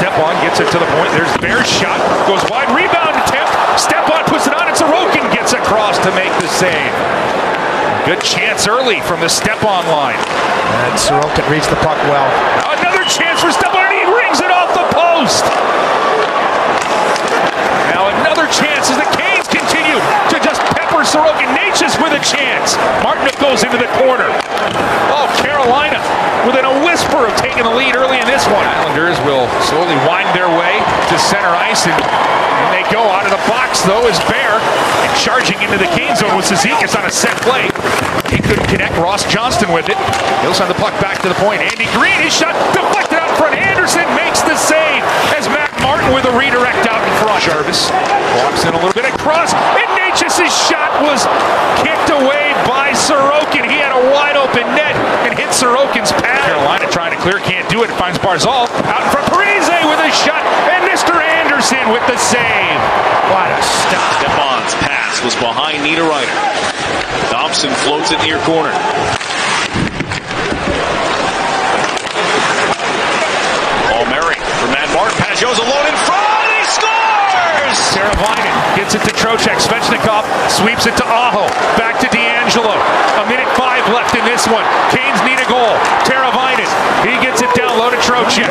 Stepan gets it to the point. There's the Bear's shot. Goes wide. Rebound attempt. Stepan puts it on. It's Sorokin gets across to make the save. Good chance early from the Stepan line. And Sorokin reads the puck well. Another chance for Stepan, and he rings it off the post. Now another chance as the Canes continue to just pepper Sorokin. Necas with a chance. Martinook goes into the corner. Oh, Carolina within a whisper of taking the lead early in this one. Islanders will slowly wind their way to center ice and, and they go out of the box though as Bear and charging into the Canes zone with Cizikas on a set play. He couldn't connect. Ross Johnston with it. He'll send the puck back to the point. Andy Greene, his shot deflected out front. Andersen makes the save as Matt Martin with a redirect out in front. Jarvis walks in a little bit across, and Necas' shot was kicked away by Sorokin. He had a wide open net and hit Sorokin's pad. Carolina trying to clear, can't do it. Finds Barzal out in front. Parise with a shot, and Mr. Andersen with the save. What a stop. Stepan's pass was behind Niederreiter. Thompson floats it near corner. Palmieri for Matt Martin. Pageau's alone in front. Teravainen gets it to Trocheck. Svechnikov sweeps it to Aho. Back to DeAngelo. A minute five left in this one. Canes need a goal. Teravainen. He gets it down low to Trocheck.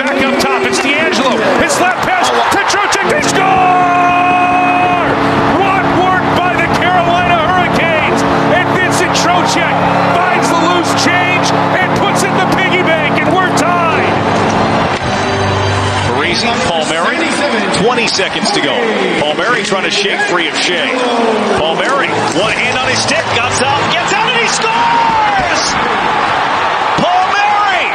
Back up top. It's DeAngelo. His left pass to Trocheck. They score! Seconds to go. Palmieri trying to shake free of Shea. Palmieri, one hand on his stick, got out, gets out, and he scores! Palmieri!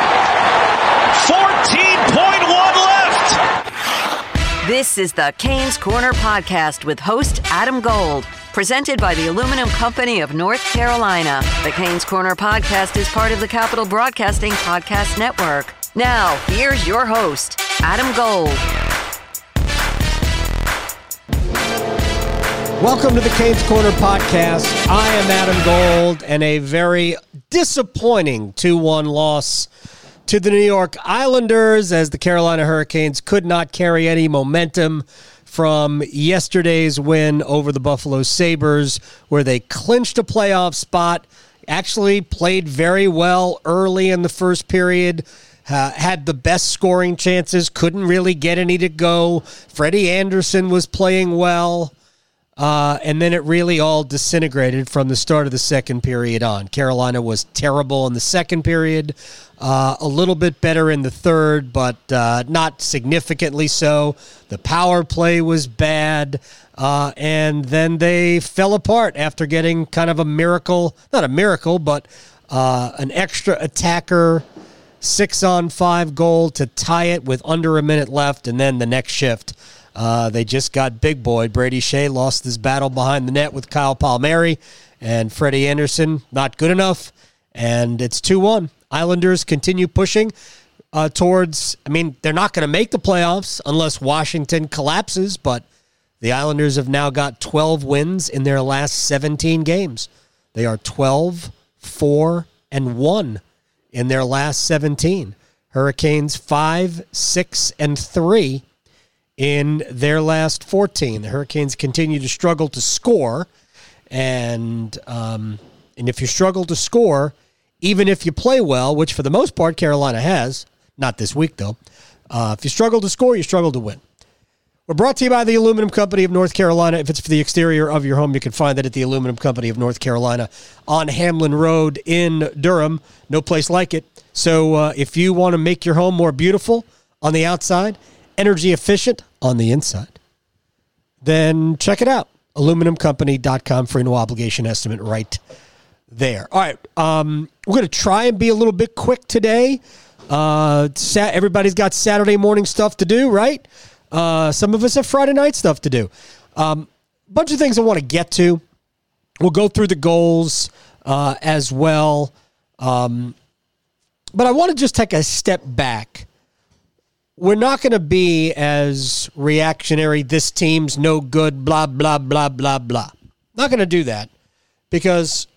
14.1 left! This is the Canes Corner podcast with host Adam Gold, presented by the Aluminum Company of North Carolina. The Canes Corner podcast is part of the Capital Broadcasting Podcast Network. Now, here's your host, Adam Gold. Welcome to the Canes Corner podcast. I am Adam Gold, and a very disappointing 2 1 loss to the New York Islanders as the Carolina Hurricanes could not carry any momentum from yesterday's win over the Buffalo Sabres, where they clinched a playoff spot, actually played very well early in the first period. Uh, had the best scoring chances, couldn't really get any to go. Freddie Andersen was playing well. Uh, and then it really all disintegrated from the start of the second period on. Carolina was terrible in the second period, uh, a little bit better in the third, but uh, not significantly so. The power play was bad, uh, and then they fell apart after getting kind of a miracle not a miracle, but uh, an extra attacker six on five goal to tie it with under a minute left, and then the next shift. Uh, they just got big boy. Brady Shea lost his battle behind the net with Kyle Palmieri and Freddie Andersen. Not good enough. And it's 2 1. Islanders continue pushing uh, towards, I mean, they're not going to make the playoffs unless Washington collapses, but the Islanders have now got 12 wins in their last 17 games. They are 12, 4, and 1 in their last 17. Hurricanes 5, 6, and 3 in their last 14. The Hurricanes continue to struggle to score, and um, and if you struggle to score, even if you play well, which for the most part Carolina has, not this week though, uh, if you struggle to score, you struggle to win. We're brought to you by the Aluminum Company of North Carolina. If it's for the exterior of your home, you can find that at the Aluminum Company of North Carolina on Hamlin Road in Durham. No place like it. So uh, if you want to make your home more beautiful on the outside, energy efficient on the inside, then check it out. Aluminumcompany.com for a no obligation estimate right there. All right. Um, we're going to try and be a little bit quick today. Uh, sa- everybody's got Saturday morning stuff to do, right? Uh, some of us have Friday night stuff to do. Um, bunch of things I want to get to. We'll go through the goals uh, as well. Um, but I want to just take a step back. We're not going to be as reactionary. This team's no good, blah, blah, blah, blah, blah. Not going to do that because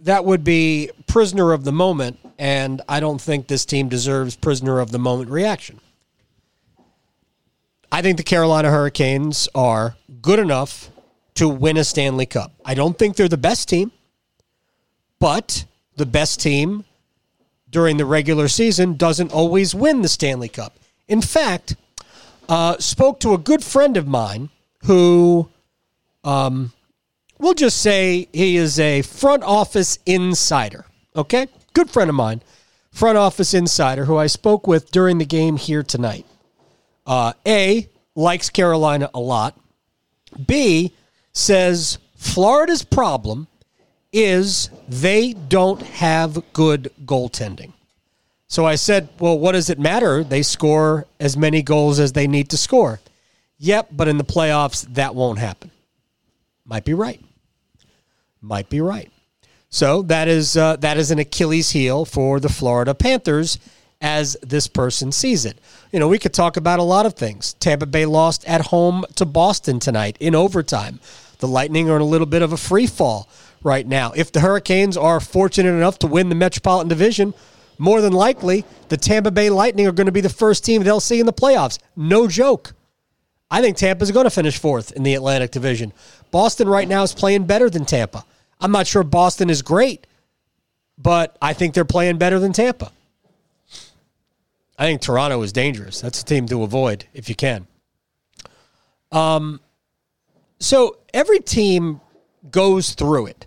that would be prisoner of the moment. And I don't think this team deserves prisoner of the moment reaction. I think the Carolina Hurricanes are good enough to win a Stanley Cup. I don't think they're the best team, but the best team during the regular season doesn't always win the Stanley Cup. In fact, uh, spoke to a good friend of mine who, um, we'll just say he is a front office insider. Okay, good friend of mine, front office insider who I spoke with during the game here tonight. Uh, a likes Carolina a lot. B says Florida's problem is they don't have good goaltending. So I said, well, what does it matter? They score as many goals as they need to score. Yep, but in the playoffs, that won't happen. Might be right. Might be right. So that is uh, that is an Achilles heel for the Florida Panthers as this person sees it. You know, we could talk about a lot of things. Tampa Bay lost at home to Boston tonight in overtime. The Lightning are in a little bit of a free fall right now. If the Hurricanes are fortunate enough to win the Metropolitan Division, more than likely the Tampa Bay Lightning are going to be the first team they'll see in the playoffs. No joke. I think Tampa's going to finish fourth in the Atlantic Division. Boston right now is playing better than Tampa. I'm not sure Boston is great, but I think they're playing better than Tampa. I think Toronto is dangerous. That's a team to avoid if you can. Um, so every team goes through it.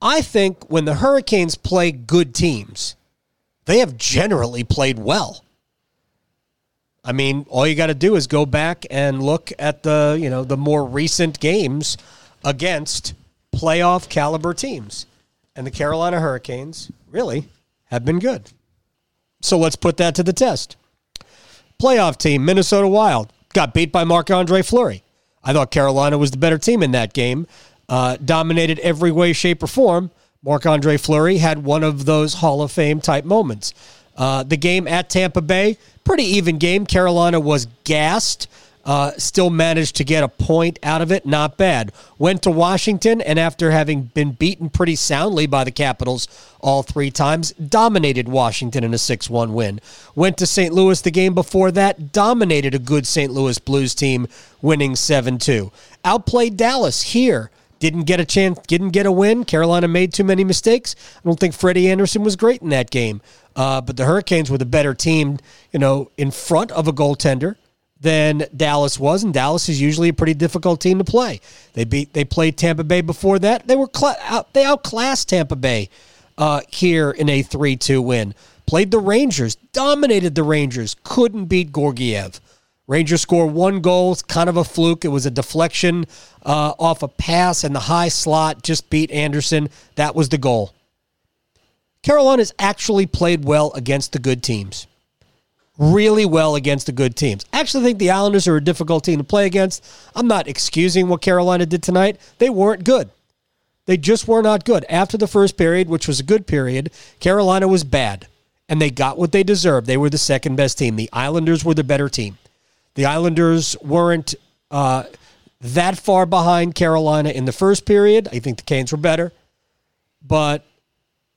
I think when the Hurricanes play good teams, they have generally played well. I mean, all you got to do is go back and look at the, you know, the more recent games against playoff caliber teams. And the Carolina Hurricanes really have been good. So let's put that to the test. Playoff team, Minnesota Wild, got beat by Marc Andre Fleury. I thought Carolina was the better team in that game, uh, dominated every way, shape, or form. Marc Andre Fleury had one of those Hall of Fame type moments. Uh, the game at Tampa Bay, pretty even game. Carolina was gassed uh, still managed to get a point out of it. Not bad. Went to Washington, and after having been beaten pretty soundly by the Capitals all three times, dominated Washington in a 6 1 win. Went to St. Louis the game before that, dominated a good St. Louis Blues team, winning 7 2. Outplayed Dallas here. Didn't get a chance, didn't get a win. Carolina made too many mistakes. I don't think Freddie Andersen was great in that game. Uh, but the Hurricanes were the better team, you know, in front of a goaltender than Dallas was, and Dallas is usually a pretty difficult team to play. They beat they played Tampa Bay before that. They were cl- out, they outclassed Tampa Bay uh, here in a three two win. Played the Rangers, dominated the Rangers, couldn't beat Georgiev. Rangers score one goal, it's kind of a fluke. It was a deflection uh, off a pass in the high slot, just beat Andersen. That was the goal. Carolina's actually played well against the good teams really well against the good teams. I actually think the Islanders are a difficult team to play against. I'm not excusing what Carolina did tonight. They weren't good. They just were not good. After the first period, which was a good period, Carolina was bad. And they got what they deserved. They were the second best team. The Islanders were the better team. The Islanders weren't uh, that far behind Carolina in the first period. I think the Canes were better. But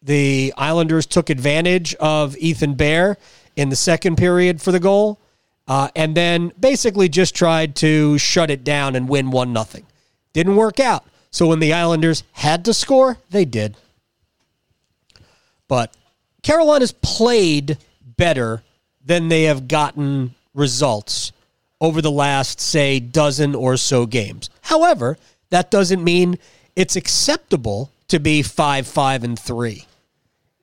the Islanders took advantage of Ethan Bear in the second period for the goal, uh, and then basically just tried to shut it down and win one nothing. Didn't work out. So when the Islanders had to score, they did. But Carolina's played better than they have gotten results over the last, say, dozen or so games. However, that doesn't mean it's acceptable to be 5 5 and 3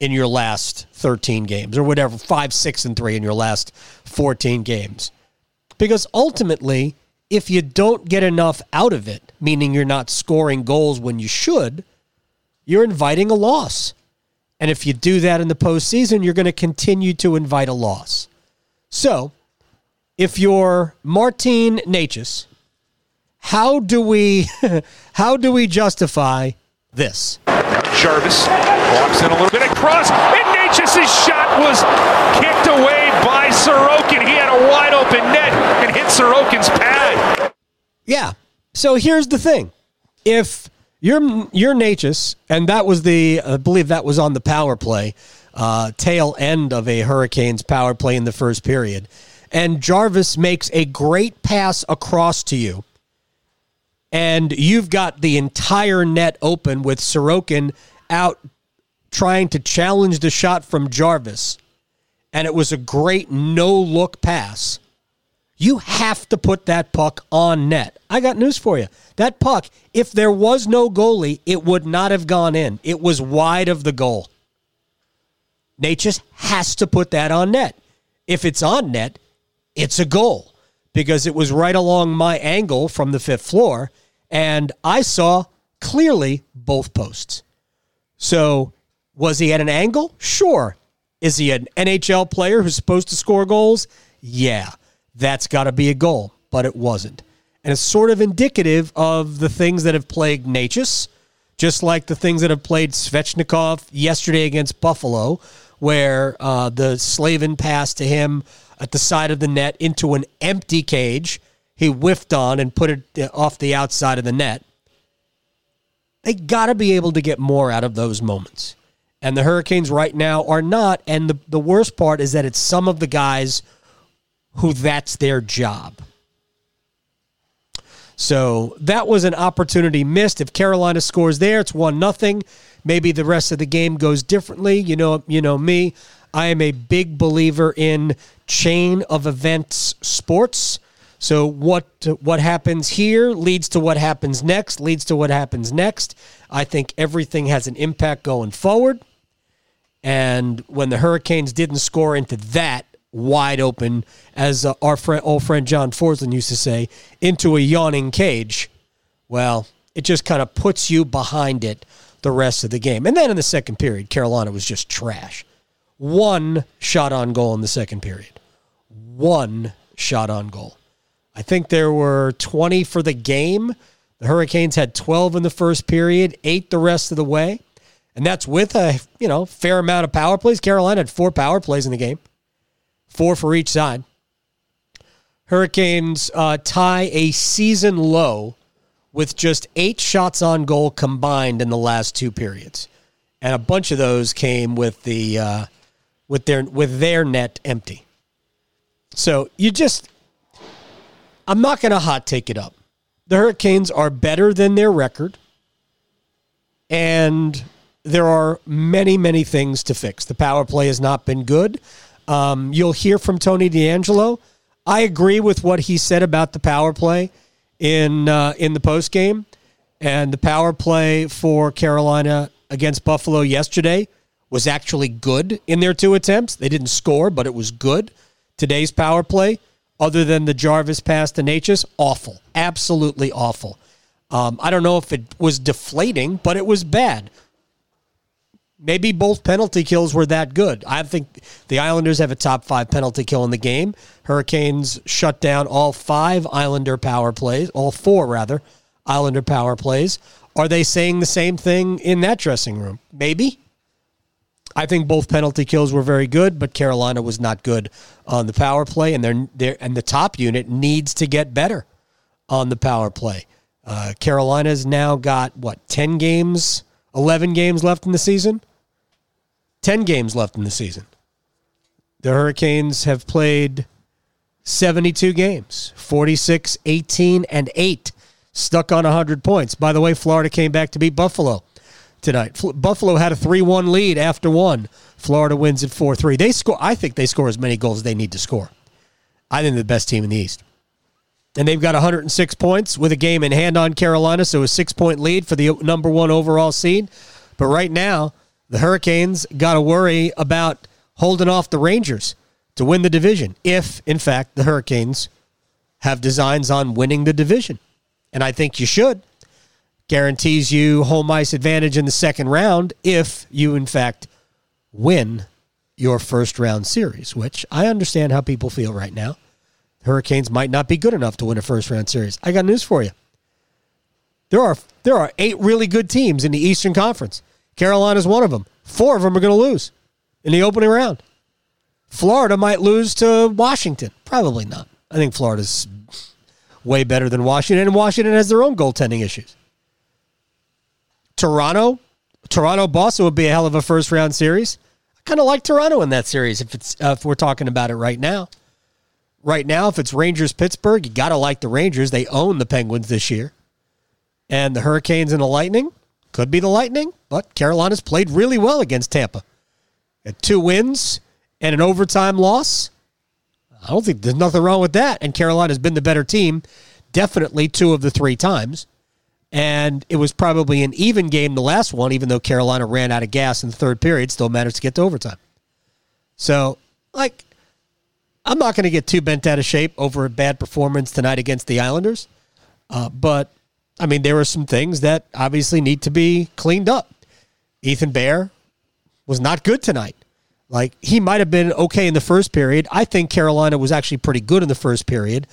in your last 13 games or whatever, 5, 6, and 3 in your last 14 games. Because ultimately, if you don't get enough out of it, meaning you're not scoring goals when you should, you're inviting a loss. And if you do that in the postseason, you're going to continue to invite a loss. So, if you're Martin Necas, how do we how do we justify this? Jarvis walks in a little bit across, and Necas' shot was kicked away by Sorokin. He had a wide open net and hit Sorokin's pad. Yeah. So here's the thing: if you're you're Necas, and that was the I believe that was on the power play, uh, tail end of a Hurricanes power play in the first period, and Jarvis makes a great pass across to you and you've got the entire net open with Sorokin out trying to challenge the shot from Jarvis, and it was a great no look pass. You have to put that puck on net. I got news for you. That puck, if there was no goalie, it would not have gone in. It was wide of the goal. Nate just has to put that on net. If it's on net, it's a goal because it was right along my angle from the fifth floor and I saw clearly both posts. So, was he at an angle? Sure. Is he an NHL player who's supposed to score goals? Yeah, that's got to be a goal, but it wasn't. And it's sort of indicative of the things that have plagued Necas, just like the things that have played Svechnikov yesterday against Buffalo, where uh, the Slavin pass to him at the side of the net into an empty cage he whiffed on and put it uh, off the outside of the net. They got to be able to get more out of those moments. And the Hurricanes right now are not. And the, the worst part is that it's some of the guys who that's their job. So that was an opportunity missed. If Carolina scores there, it's one nothing. Maybe the rest of the game goes differently. You know, you know me. I am a big believer in chain of events sports. So what what happens here leads to what happens next, leads to what happens next. I think everything has an impact going forward. And when the Hurricanes didn't score into that wide open, as uh, our friend, old friend John Forslund used to say, into a yawning cage, well, it just kind of puts you behind it the rest of the game. And then in the second period, Carolina was just trash. One shot on goal in the second period. One shot on goal. I think there were 20 for the game. The Hurricanes had 12 in the first period, eight the rest of the way. And that's with a, you know, fair amount of power plays. Carolina had four power plays in the game, four for each side. Hurricanes uh, tie a season low with just eight shots on goal combined in the last two periods, and a bunch of those came with the uh, with their with their net empty. So you just I'm not going to hot take it up. The Hurricanes are better than their record, and there are many, many things to fix. The power play has not been good. Um, you'll hear from Tony DeAngelo. I agree with what he said about the power play in uh, in the post game, and the power play for Carolina against Buffalo yesterday was actually good in their two attempts. They didn't score, but it was good. Today's power play other than the Jarvis pass to Necas, awful. Absolutely awful. Um, I don't know if it was deflating, but it was bad. Maybe both penalty kills were that good. I think the Islanders have a top five penalty kill in the game. Hurricanes shut down all five Islander power plays, all four rather, Islander power plays. Are they saying the same thing in that dressing room? Maybe. I think both penalty kills were very good, but Carolina was not good on the power play, and they're, they're and the top unit needs to get better on the power play. Uh, Carolina's now got what ten games, eleven games left in the season. Ten games left in the season. The Hurricanes have played 72 games, 46, 18, and 8, stuck on 100 points. By the way, Florida came back to beat Buffalo tonight. Buffalo had a 3-1 lead after one. Florida wins at 4-3. They score I think they score as many goals as they need to score. I think they're the best team in the East. And they've got 106 points with a game in hand on Carolina, so a 6-point lead for the number 1 overall seed. But right now, the Hurricanes got to worry about holding off the Rangers to win the division if in fact the Hurricanes have designs on winning the division. And I think you should guarantees you home ice advantage in the second round if you, in fact, win your first round series, which I understand how people feel right now. Hurricanes might not be good enough to win a first round series. I got news for you. There are there are eight really good teams in the Eastern Conference. Carolina's one of them. Four of them are going to lose in the opening round. Florida might lose to Washington. Probably not. I think Florida's way better than Washington, and Washington has their own goaltending issues. Toronto, Toronto Boston would be a hell of a first round series. I kind of like Toronto in that series if it's uh, if we're talking about it right now. Right now, if it's Rangers Pittsburgh, you got to like the Rangers. They own the Penguins this year. And the Hurricanes and the Lightning could be the Lightning, but Carolina's played really well against Tampa. At two wins and an overtime loss. I don't think there's nothing wrong with that. And Carolina's been the better team, definitely two of the three times. And it was probably an even game the last one, even though Carolina ran out of gas in the third period, still managed to get to overtime. So, like, I'm not going to get too bent out of shape over a bad performance tonight against the Islanders. Uh, but, I mean, there were some things that obviously need to be cleaned up. Ethan Bear was not good tonight. Like, he might have been okay in the first period. I think Carolina was actually pretty good in the first period.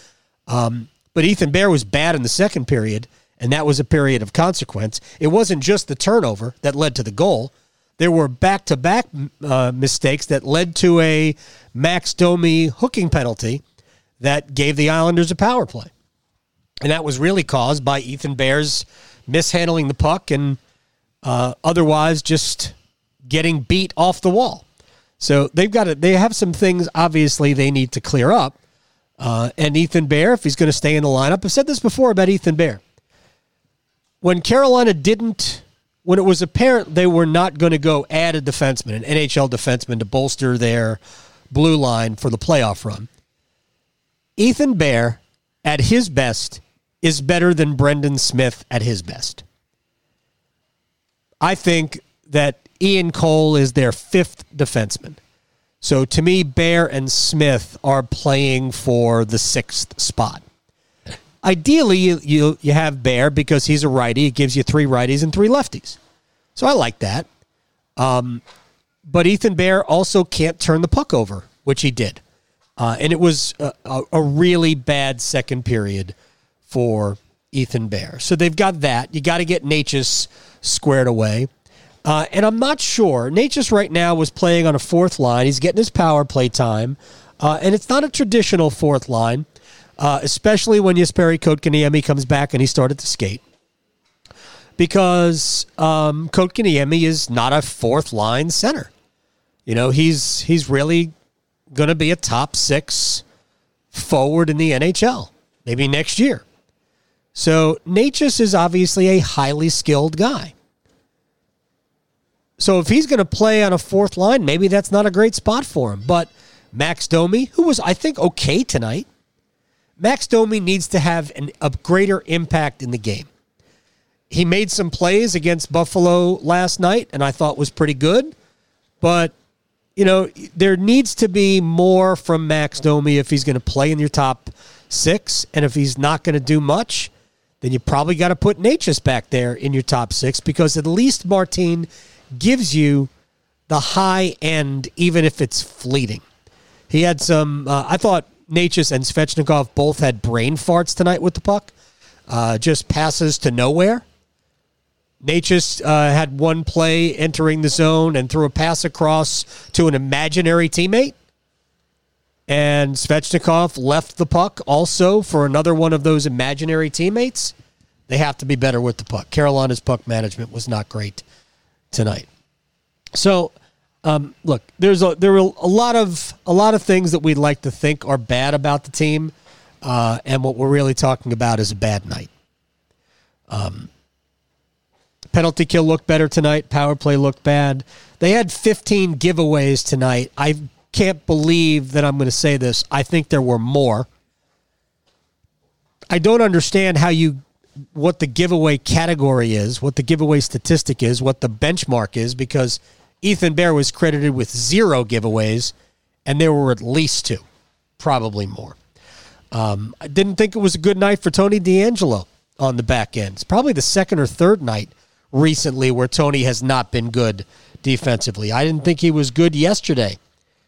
Um, but Ethan Bear was bad in the second period and that was a period of consequence. It wasn't just the turnover that led to the goal. There were back to back mistakes that led to a Max Domi hooking penalty that gave the Islanders a power play. And that was really caused by Ethan Bear's mishandling the puck and uh, otherwise just getting beat off the wall. So they've got to, they have some things obviously they need to clear up. Uh, and Ethan Bear, if he's going to stay in the lineup, I've said this before about Ethan Bear when Carolina didn't, when it was apparent they were not going to go add a defenseman, an NHL defenseman, to bolster their blue line for the playoff run, Ethan Bear at his best is better than Brendan Smith at his best. I think that Ian Cole is their fifth defenseman. So to me, Bear and Smith are playing for the sixth spot. Ideally, you, you, you have Bear because he's a righty. It gives you three righties and three lefties. So I like that. Um, but Ethan Bear also can't turn the puck over, which he did. Uh, and it was a, a, a, really bad second period for Ethan Bear. So they've got that. You got to get Necas squared away. Uh, and I'm not sure. Necas right now was playing on a fourth line. He's getting his power play time. Uh, and it's not a traditional fourth line uh, especially when Jesperi Kotkaniemi comes back and he started to skate. Because um, Kotkaniemi is not a fourth line center. You know, he's he's really going to be a top six forward in the NHL, maybe next year. So Necas is obviously a highly skilled guy. So if he's going to play on a fourth line, maybe that's not a great spot for him. But Max Domi, who was, I think, okay tonight, Max Domi needs to have an, a greater impact in the game. He made some plays against Buffalo last night, and I thought was pretty good. But you know, there needs to be more from Max Domi if he's going to play in your top six, and if he's not going to do much, then you probably got to put Necas back there in your top six because at least Martin gives you the high end, even if it's fleeting. He had some. Uh, I thought Necas and Svechnikov both had brain farts tonight with the puck. Uh, just passes to nowhere. Necas uh, had one play entering the zone and threw a pass across to an imaginary teammate. And Svechnikov left the puck also for another one of those imaginary teammates. They have to be better with the puck. Carolina's puck management was not great tonight. So um, look, there's a there are a lot of a lot of things that we'd like to think are bad about the team, uh, and what we're really talking about is a bad night. Um, penalty kill looked better tonight. Power play looked bad. They had 15 giveaways tonight. I can't believe that I'm going to say this. I think there were more. I don't understand how you what the giveaway category is, what the giveaway statistic is, what the benchmark is, because Ethan Bear was credited with zero giveaways, and there were at least two, probably more. Um, I didn't think it was a good night for Tony DeAngelo on the back end. It's probably the second or third night recently where Tony has not been good defensively. I didn't think he was good yesterday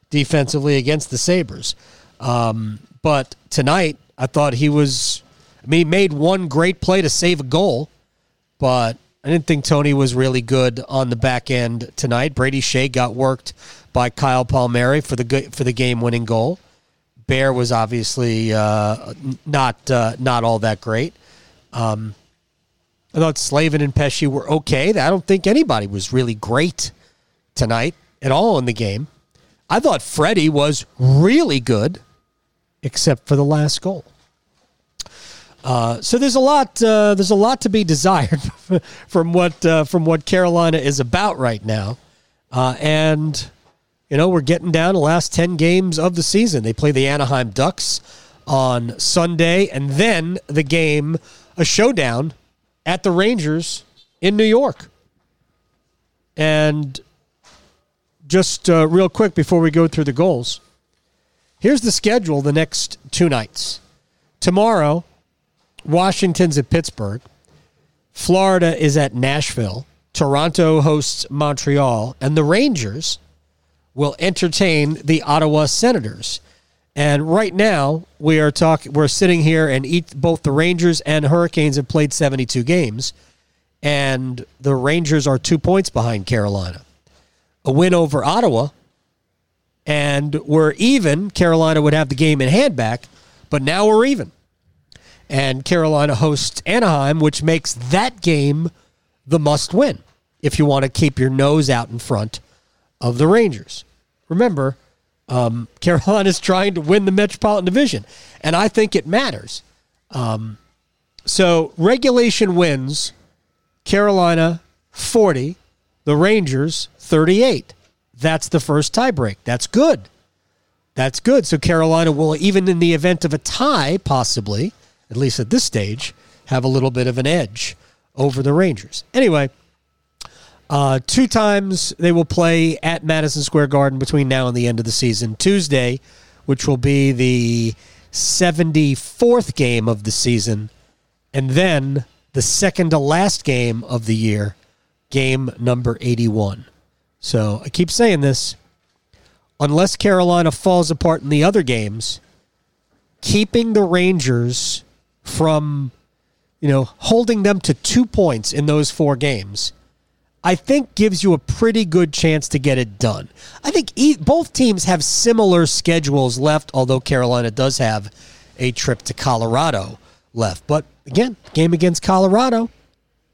defensively against the Sabres. Um, but tonight, I thought he was. I mean, he made one great play to save a goal, but I didn't think Tony was really good on the back end tonight. Brady Shea got worked by Kyle Palmieri for the for the game winning goal. Bear was obviously uh, not uh, not all that great. Um, I thought Slavin and Pesce were okay. I don't think anybody was really great tonight at all in the game. I thought Freddie was really good, except for the last goal. Uh, so there's a lot. Uh, there's a lot to be desired from what uh, from what Carolina is about right now, uh, and you know we're getting down to the last ten games of the season. They play the Anaheim Ducks on Sunday, and then the game, a showdown at the Rangers in New York. And just uh, real quick before we go through the goals, here's the schedule the next two nights. Tomorrow, Washington's at Pittsburgh. Florida is at Nashville. Toronto hosts Montreal. And the Rangers will entertain the Ottawa Senators. And right now, we are talking. We're sitting here, and each, both the Rangers and Hurricanes have played 72 games, and the Rangers are two points behind Carolina. A win over Ottawa, and we're even. Carolina would have the game in hand back, but now we're even. And Carolina hosts Anaheim, which makes that game the must win if you want to keep your nose out in front of the Rangers. Remember, um, is trying to win the Metropolitan Division, and I think it matters. Um, so regulation wins Carolina 40, the Rangers 38. That's the first tiebreak. That's good. That's good. So Carolina will, even in the event of a tie, possibly, at least at this stage, have a little bit of an edge over the Rangers. Anyway, uh, two times they will play at Madison Square Garden between now and the end of the season. Tuesday, which will be the 74th game of the season, and then the second to last game of the year, game number 81. So I keep saying this. Unless Carolina falls apart in the other games, keeping the Rangers from, you know, holding them to two points in those four games I think gives you a pretty good chance to get it done. I think e- both teams have similar schedules left, although Carolina does have a trip to Colorado left. But again, game against Colorado,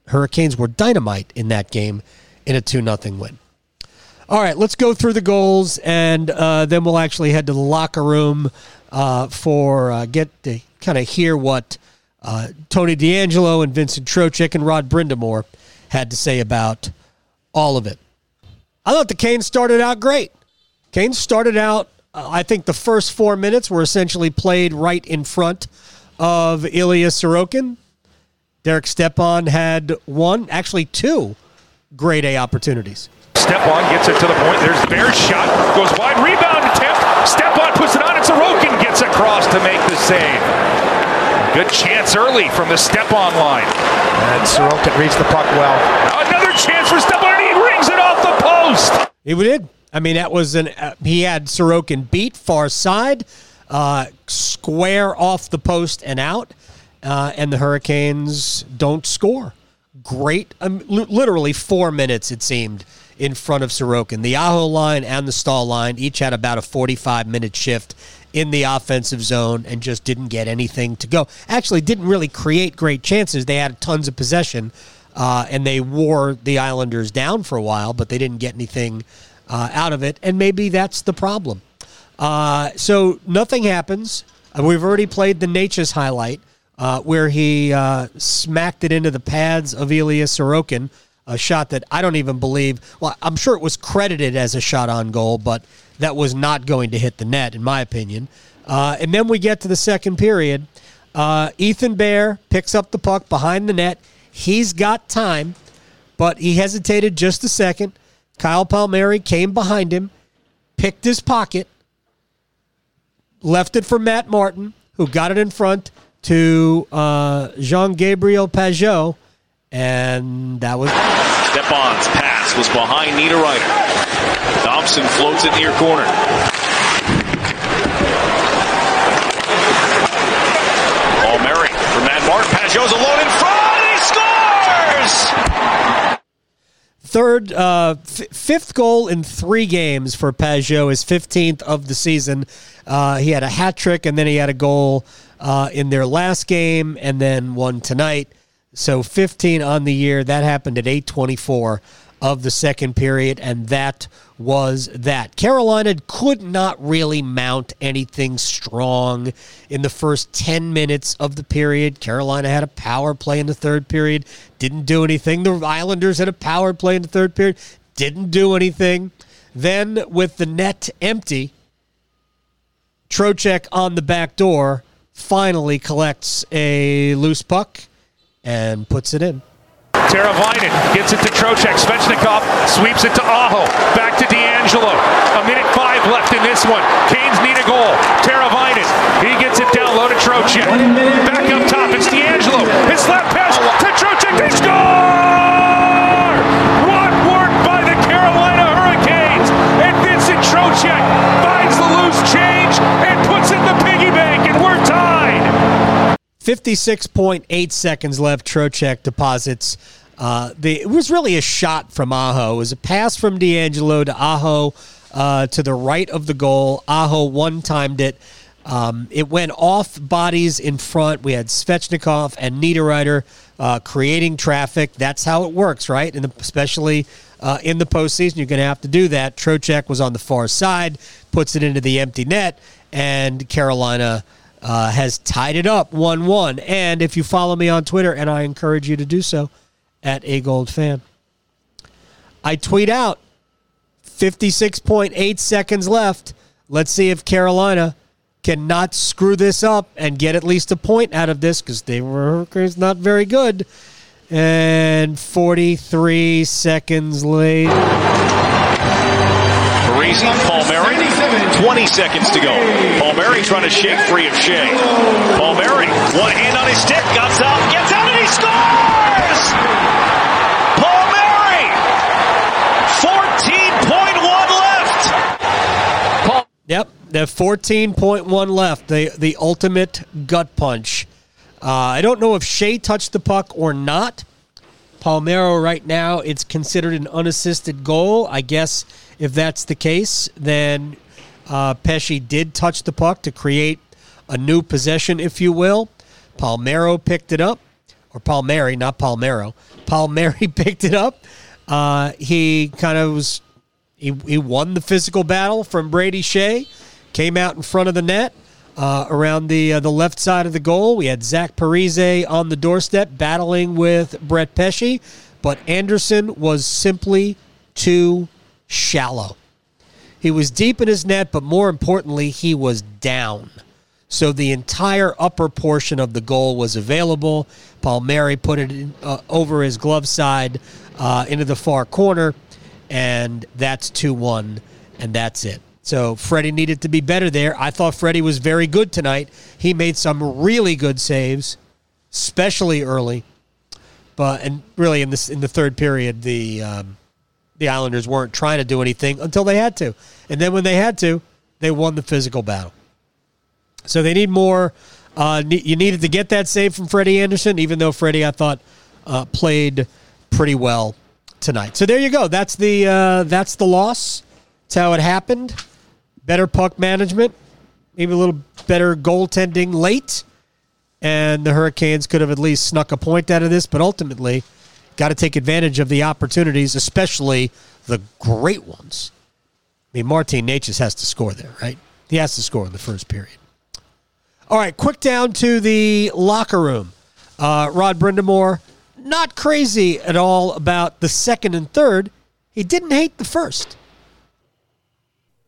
Hurricanes were dynamite in that game in a 2 0 win. All right, let's go through the goals, and uh, then we'll actually head to the locker room uh, for uh, get to kind of hear what uh, Tony DeAngelo and Vincent Trocheck and Rod Brind'Amour had to say about all of it. I thought the Canes started out great. Canes started out, uh, I think the first four minutes were essentially played right in front of Ilya Sorokin. Derek Stepan had one, actually two, grade A opportunities. Stepan gets it to the point. There's the Bear's shot. Goes wide. Rebound attempt. Stepan puts it on. And Sorokin gets across to make the save. Good chance early from the Stepan line. And Sorokin reads the puck well. Another chance for Stepan he rings it off the post. He did. I mean, that was an. Uh, he had Sorokin beat far side, uh, square off the post and out, uh, and the Hurricanes don't score. Great, um, literally four minutes it seemed in front of Sorokin. The Aho line and the Staal line each had about a 45 minute shift in the offensive zone and just didn't get anything to go. Actually, didn't really create great chances. They had tons of possession, uh, and they wore the Islanders down for a while, but they didn't get anything uh, out of it. And maybe that's the problem. Uh, so nothing happens. Uh, we've already played the Necas highlight uh, where he uh, smacked it into the pads of Ilya Sorokin, a shot that I don't even believe. Well, I'm sure it was credited as a shot on goal, but that was not going to hit the net, in my opinion. and then we get to the second period. Ethan Bear picks up the puck behind the net. He's got time, but he hesitated just a second. Kyle Palmieri came behind him, picked his pocket, left it for Matt Martin, who got it in front to uh, Jean Gabriel Pageau, And that was. Stepan's pass was behind Niederreiter. Thompson floats it near corner. Palmieri for Matt Martin. Pageau's alone in front, and he scores! Third, uh, f- fifth goal in three games for Pageau, his 15th of the season. Uh, he had a hat trick, and then he had a goal uh, in their last game, and then one tonight. So 15 on the year. That happened at 824 of the second period, and that was that. Carolina could not really mount anything strong in the first 10 minutes of the period. Carolina had a power play in the third period, didn't do anything. The Islanders had a power play in the third period, didn't do anything. Then, with the net empty, Trocheck on the back door finally collects a loose puck and puts it in. Teravainen gets it to Trocheck. Svechnikov sweeps it to Aho. Back to DeAngelo. A minute five left in this one. Canes need a goal. Teravainen. He gets it down low to Trocheck. Back up top. It's DeAngelo. His left pass to Trocheck. They score! 56.8 seconds left. Trocheck deposits. Uh, the, it was really a shot from Aho. It was a pass from DeAngelo to Aho uh, to the right of the goal. Aho one timed it. Um, it went off bodies in front. We had Svechnikov and Niederreiter uh, creating traffic. That's how it works, right? And especially uh, in the postseason, you're going to have to do that. Trocheck was on the far side, puts it into the empty net, and Carolina uh, has tied it up 1 1. And if you follow me on Twitter, and I encourage you to do so at A Gold Fan, I tweet out 56.8 seconds left. Let's see if Carolina cannot screw this up and get at least a point out of this because they were not very good. And 43 seconds later. Parise, Palmieri, 20 seconds to go. Trying to shake free of Shea. Palmieri, one hand on his stick, got out, gets out, and he scores! Palmieri! 14.1 left! Yep, the 14.1 left. The the ultimate gut punch. Uh, I don't know if Shea touched the puck or not. Palmero right now, it's considered an unassisted goal. I guess if that's the case, then uh, Pesce did touch the puck to create a new possession, if you will. Palmero picked it up, or Palmieri, not Palmero. Palmieri picked it up. Uh, he kind of was, he, he won the physical battle from Brady Shea, came out in front of the net. Uh, around the uh, the left side of the goal, we had Zach Parise on the doorstep battling with Brett Pesce, but Andersen was simply too shallow. He was deep in his net, but more importantly, he was down. So the entire upper portion of the goal was available. Palmieri put it in, uh, over his glove side uh, into the far corner, and that's 2 1, and that's it. So Freddie needed to be better there. I thought Freddie was very good tonight. He made some really good saves, especially early. But and really in this in the third period, the um, the Islanders weren't trying to do anything until they had to, and then when they had to, they won the physical battle. So they need more. Uh, you needed to get that save from Freddie Andersen, even though Freddie I thought uh, played pretty well tonight. So there you go. That's the uh, that's the loss. That's how it happened better puck management, maybe a little better goaltending late, and the Hurricanes could have at least snuck a point out of this. But ultimately, got to take advantage of the opportunities, especially the great ones. I mean, Martin Necas has to score there, right? He has to score in the first period. All right, quick down to the locker room. Uh, Rod Brind'Amour, not crazy at all about the second and third. He didn't hate the first.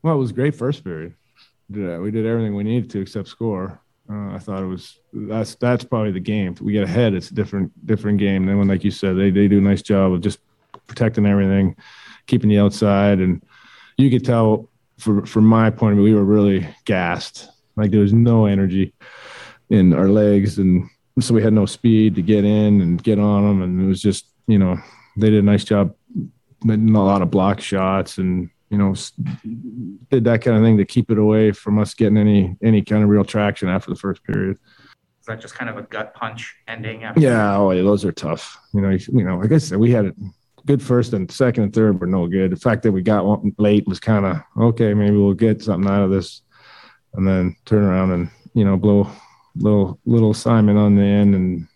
Well, it was great first period. We did everything we needed to except score. Uh, I thought it was that's that's probably the game. If we get ahead, it's a different different game. Then when, like you said, they they do a nice job of just protecting everything, keeping the outside, and you could tell from from my point of view, we were really gassed. Like there was no energy in our legs and so we had no speed to get in and get on them, and it was just you know they did a nice job, making a lot of block shots and you know did that kind of thing to keep it away from us getting any any kind of real traction after the first period. Is that just kind of a gut punch ending? yeah, oh yeah, those are tough. You know, you know, like I said, we had it good first and second and third were no good. The fact that we got one late was kind of okay. Maybe we'll get something out of this, and then turn around and you know blow little little Simon on the end, and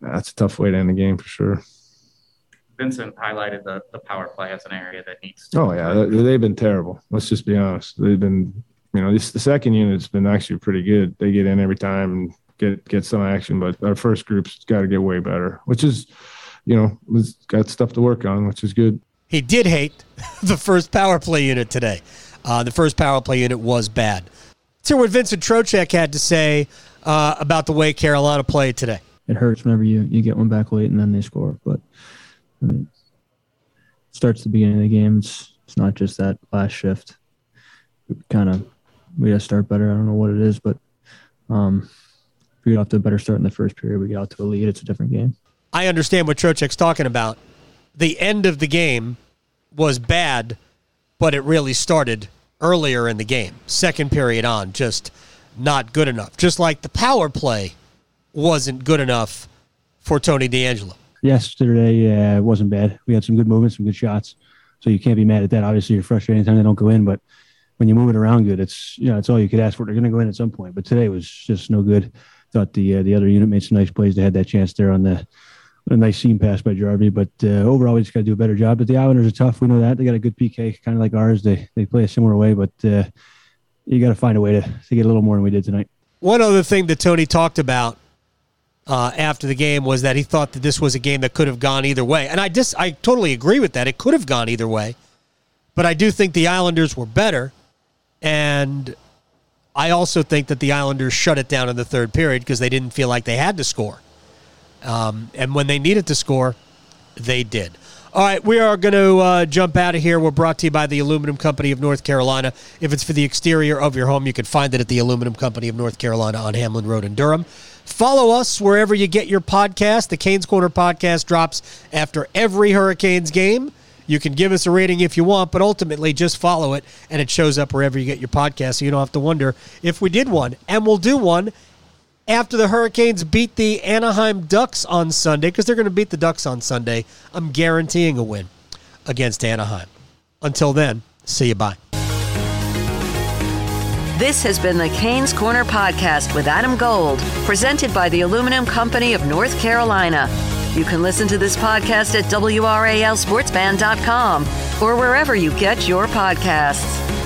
that's a tough way to end the game for sure. Vincent highlighted the, the power play as an area that needs. To oh yeah, they've been terrible. Let's just be honest. They've been, you know, this the second unit's been actually pretty good. They get in every time and get get some action, but our first group's got to get way better, which is, you know, got stuff to work on, which is good. He did hate the first power play unit today. Uh, the first power play unit was bad. Let's hear what Vincent Trocheck had to say uh, about the way Carolina played today. It hurts whenever you, you get one back late and then they score, but It starts the beginning of the game. It's, it's not just that last shift. Kind of, we got to start better. I don't know what it is, but um, we get off to a better start in the first period, we get out to a lead. It's a different game. I understand what Trocheck's talking about. The end of the game was bad, but it really started earlier in the game. Second period on, just not good enough. Just like the power play wasn't good enough for Tony DeAngelo yesterday it wasn't bad. We had some good movements, some good shots. So you can't be mad at that. Obviously, you're frustrated anytime they don't go in, but when you move it around good, it's you know it's all you could ask for. They're going to go in at some point, but today was just no good. Thought the uh, the other unit made some nice plays. They had that chance there on the a nice seam pass by Jarvie, but uh, overall we just got to do a better job. But the Islanders are tough. We know that they got a good PK, kind of like ours. They they play a similar way, but uh, you got to find a way to to get a little more than we did tonight. One other thing that Tony talked about uh, after the game was that he thought that this was a game that could have gone either way, and I just I totally agree with that. It could have gone either way, but I do think the Islanders were better, and I also think that the Islanders shut it down in the third period because they didn't feel like they had to score, um, and when they needed to score, they did. All right, we are going to uh, jump out of here. We're brought to you by the Aluminum Company of North Carolina. If it's for the exterior of your home, you can find it at the Aluminum Company of North Carolina on Hamlin Road in Durham. Follow us wherever you get your podcast. The Canes Corner podcast drops after every Hurricanes game. You can give us a rating if you want, but ultimately just follow it and it shows up wherever you get your podcast so you don't have to wonder if we did one. And we'll do one after the Hurricanes beat the Anaheim Ducks on Sunday because they're going to beat the Ducks on Sunday. I'm guaranteeing a win against Anaheim. Until then, see you. Bye. This has been the Canes Corner Podcast with Adam Gold, presented by the Aluminum Company of North Carolina. You can listen to this podcast at WRALSportsFan.com or wherever you get your podcasts.